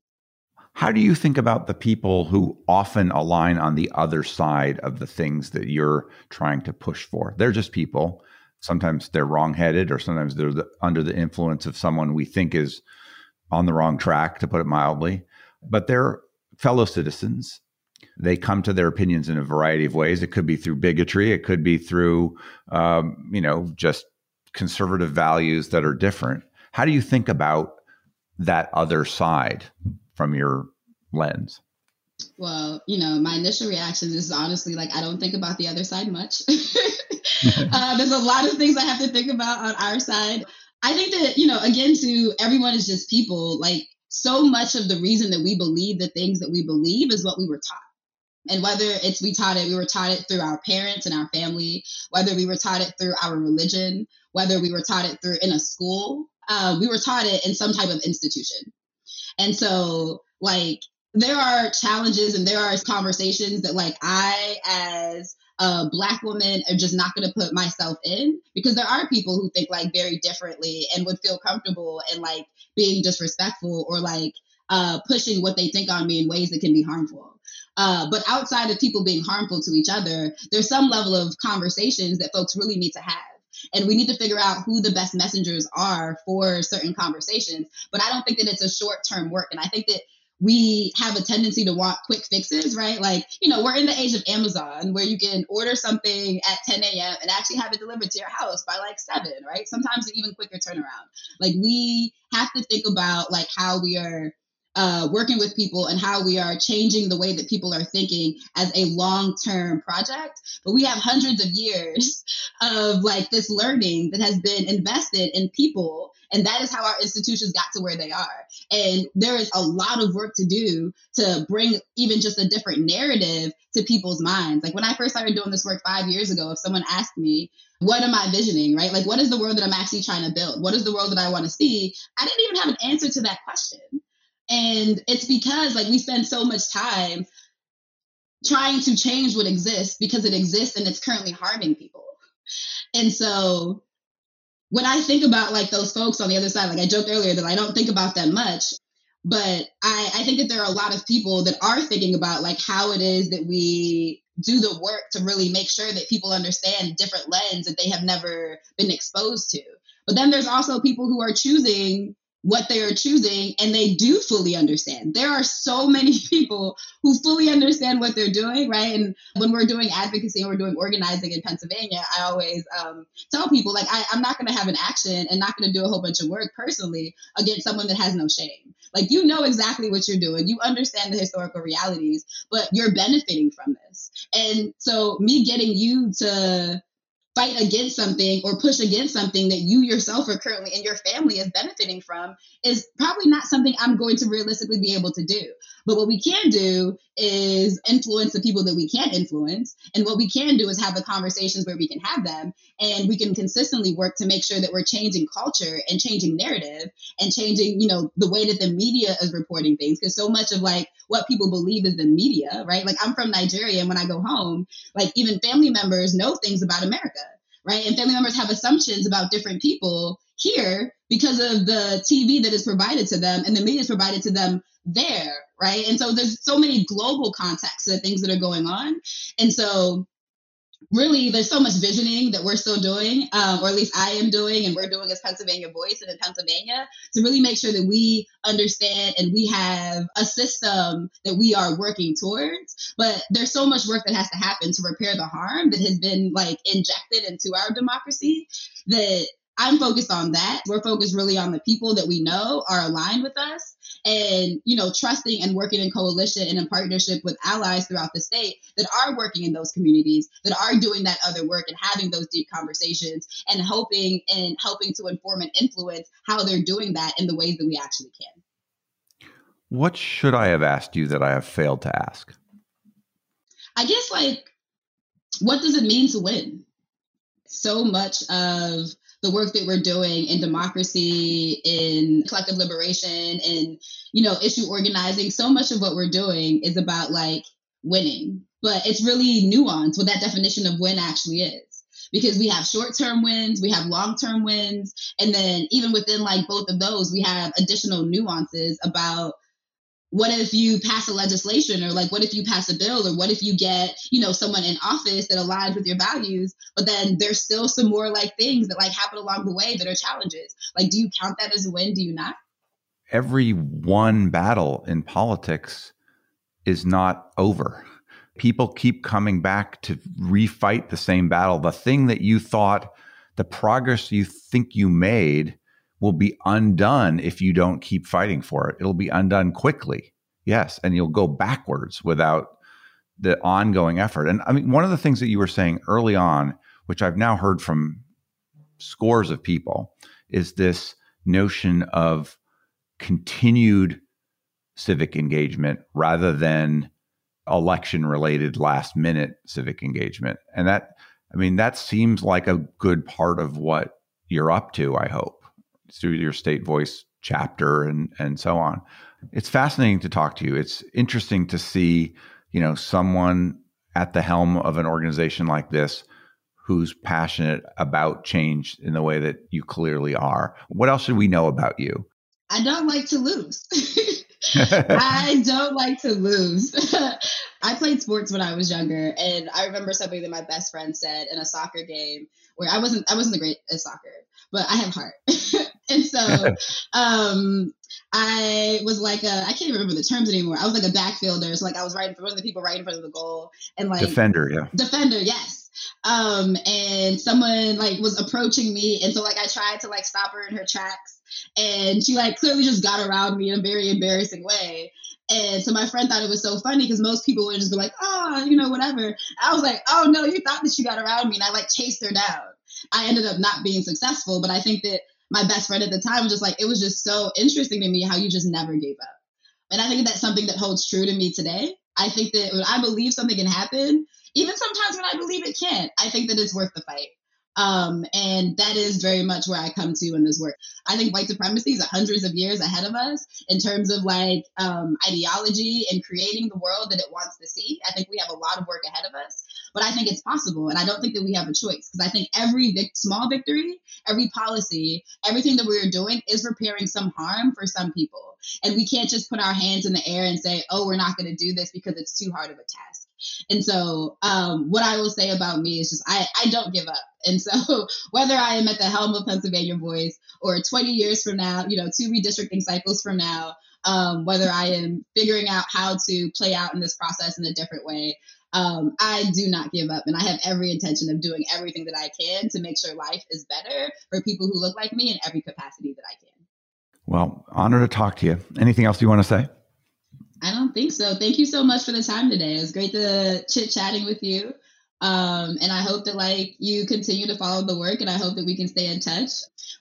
How do you think about the people who often align on the other side of the things that you're trying to push for? They're just people. Sometimes they're wrongheaded, or sometimes they're the, under the influence of someone we think is on the wrong track, to put it mildly. But they're fellow citizens. They come to their opinions in a variety of ways. It could be through bigotry. It could be through, um, you know, just conservative values that are different. How do you think about that other side from your lens? Well, you know, my initial reaction is honestly like I don't think about the other side much. uh, there's a lot of things I have to think about on our side. I think that, you know, again, to everyone is just people, like so much of the reason that we believe the things that we believe is what we were taught. And whether it's we taught it, we were taught it through our parents and our family, whether we were taught it through our religion, whether we were taught it through in a school, uh, we were taught it in some type of institution. And so, like, there are challenges and there are conversations that, like, I, as a black woman, am just not going to put myself in because there are people who think like very differently and would feel comfortable and like being disrespectful or like uh, pushing what they think on me in ways that can be harmful. Uh, but outside of people being harmful to each other, there's some level of conversations that folks really need to have. And we need to figure out who the best messengers are for certain conversations. But I don't think that it's a short term work. And I think that we have a tendency to want quick fixes, right? Like, you know, we're in the age of Amazon where you can order something at 10 a.m. and actually have it delivered to your house by like 7, right? Sometimes an even quicker turnaround. Like, we have to think about like how we are uh, working with people and how we are changing the way that people are thinking as a long term project. But we have hundreds of years of like this learning that has been invested in people. And that is how our institutions got to where they are. And there is a lot of work to do to bring even just a different narrative to people's minds. Like when I first started doing this work five years ago, if someone asked me, what am I visioning, right? Like, what is the world that I'm actually trying to build? What is the world that I want to see? I didn't even have an answer to that question. And it's because like we spend so much time trying to change what exists because it exists and it's currently harming people. And so when I think about like those folks on the other side, like I joked earlier that I don't think about them much, but I, I think that there are a lot of people that are thinking about like how it is that we do the work to really make sure that people understand different lens that they have never been exposed to. But then there's also people who are choosing what they are choosing and they do fully understand. There are so many people who fully understand what they're doing, right? And when we're doing advocacy and we're doing organizing in Pennsylvania, I always um, tell people, like, I, I'm not going to have an action and not going to do a whole bunch of work personally against someone that has no shame. Like, you know exactly what you're doing, you understand the historical realities, but you're benefiting from this. And so, me getting you to fight against something or push against something that you yourself are currently and your family is benefiting from is probably not something I'm going to realistically be able to do. But what we can do is influence the people that we can't influence. And what we can do is have the conversations where we can have them and we can consistently work to make sure that we're changing culture and changing narrative and changing, you know, the way that the media is reporting things. Because so much of like what people believe is the media, right? Like I'm from Nigeria and when I go home, like even family members know things about America right? And family members have assumptions about different people here because of the TV that is provided to them and the media is provided to them there, right? And so there's so many global contexts of things that are going on. And so really there's so much visioning that we're still doing um, or at least i am doing and we're doing as pennsylvania voice and in pennsylvania to really make sure that we understand and we have a system that we are working towards but there's so much work that has to happen to repair the harm that has been like injected into our democracy that I'm focused on that. We're focused really on the people that we know are aligned with us and, you know, trusting and working in coalition and in partnership with allies throughout the state that are working in those communities, that are doing that other work and having those deep conversations and hoping and helping to inform and influence how they're doing that in the ways that we actually can. What should I have asked you that I have failed to ask? I guess, like, what does it mean to win? So much of the work that we're doing in democracy, in collective liberation, and you know, issue organizing, so much of what we're doing is about like winning. But it's really nuanced what that definition of win actually is. Because we have short term wins, we have long term wins, and then even within like both of those, we have additional nuances about what if you pass a legislation or like what if you pass a bill or what if you get you know someone in office that aligns with your values but then there's still some more like things that like happen along the way that are challenges. Like do you count that as a win? Do you not? Every one battle in politics is not over. People keep coming back to refight the same battle. The thing that you thought the progress you think you made will be undone if you don't keep fighting for it. It'll be undone quickly. Yes. And you'll go backwards without the ongoing effort. And I mean, one of the things that you were saying early on, which I've now heard from scores of people, is this notion of continued civic engagement rather than election related last minute civic engagement. And that, I mean, that seems like a good part of what you're up to, I hope through your state voice chapter and and so on. It's fascinating to talk to you. It's interesting to see, you know, someone at the helm of an organization like this who's passionate about change in the way that you clearly are. What else should we know about you? I don't like to lose. I don't like to lose. I played sports when I was younger, and I remember something that my best friend said in a soccer game where I wasn't I wasn't the great at soccer, but I have heart. and so um, I was like I can't even remember the terms anymore. I was like a backfielder, so like I was right in front of the people right in front of the goal, and like defender, yeah, defender, yes. Um, and someone like was approaching me, and so like I tried to like stop her in her tracks, and she like clearly just got around me in a very embarrassing way. And so my friend thought it was so funny because most people would just be like, oh, you know, whatever. I was like, oh no, you thought that you got around me. And I like chased her down. I ended up not being successful, but I think that my best friend at the time was just like, it was just so interesting to me how you just never gave up. And I think that's something that holds true to me today. I think that when I believe something can happen, even sometimes when I believe it can't, I think that it's worth the fight. Um, and that is very much where I come to in this work. I think white supremacy is hundreds of years ahead of us in terms of like um, ideology and creating the world that it wants to see. I think we have a lot of work ahead of us, but I think it's possible. And I don't think that we have a choice because I think every vic- small victory, every policy, everything that we're doing is repairing some harm for some people. And we can't just put our hands in the air and say, oh, we're not going to do this because it's too hard of a task. And so, um, what I will say about me is just I, I don't give up. And so, whether I am at the helm of Pennsylvania Voice or 20 years from now, you know, two redistricting cycles from now, um, whether I am figuring out how to play out in this process in a different way, um, I do not give up. And I have every intention of doing everything that I can to make sure life is better for people who look like me in every capacity that I can. Well, honor to talk to you. Anything else you want to say? I don't think so. Thank you so much for the time today. It was great to chit chatting with you. Um, and I hope that like you continue to follow the work and I hope that we can stay in touch.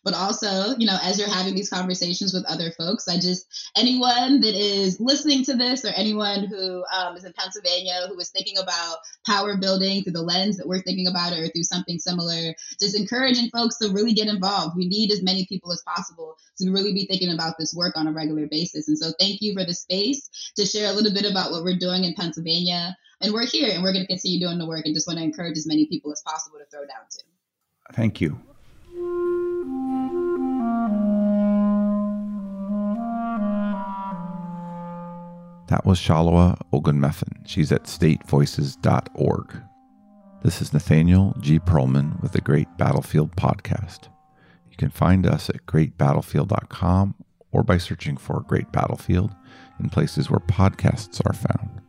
But also, you know, as you're having these conversations with other folks, I just, anyone that is listening to this or anyone who um, is in Pennsylvania who is thinking about power building through the lens that we're thinking about it or through something similar, just encouraging folks to really get involved. We need as many people as possible to really be thinking about this work on a regular basis. And so thank you for the space to share a little bit about what we're doing in Pennsylvania and we're here and we're going to continue doing the work and just want to encourage as many people as possible to throw down to. Thank you. That was Salewa Ogunmefun. She's at statevoices.org. This is Nathaniel G. Pearlman with the Great Battlefield Podcast. You can find us at greatbattlefield.com or by searching for Great Battlefield in places where podcasts are found.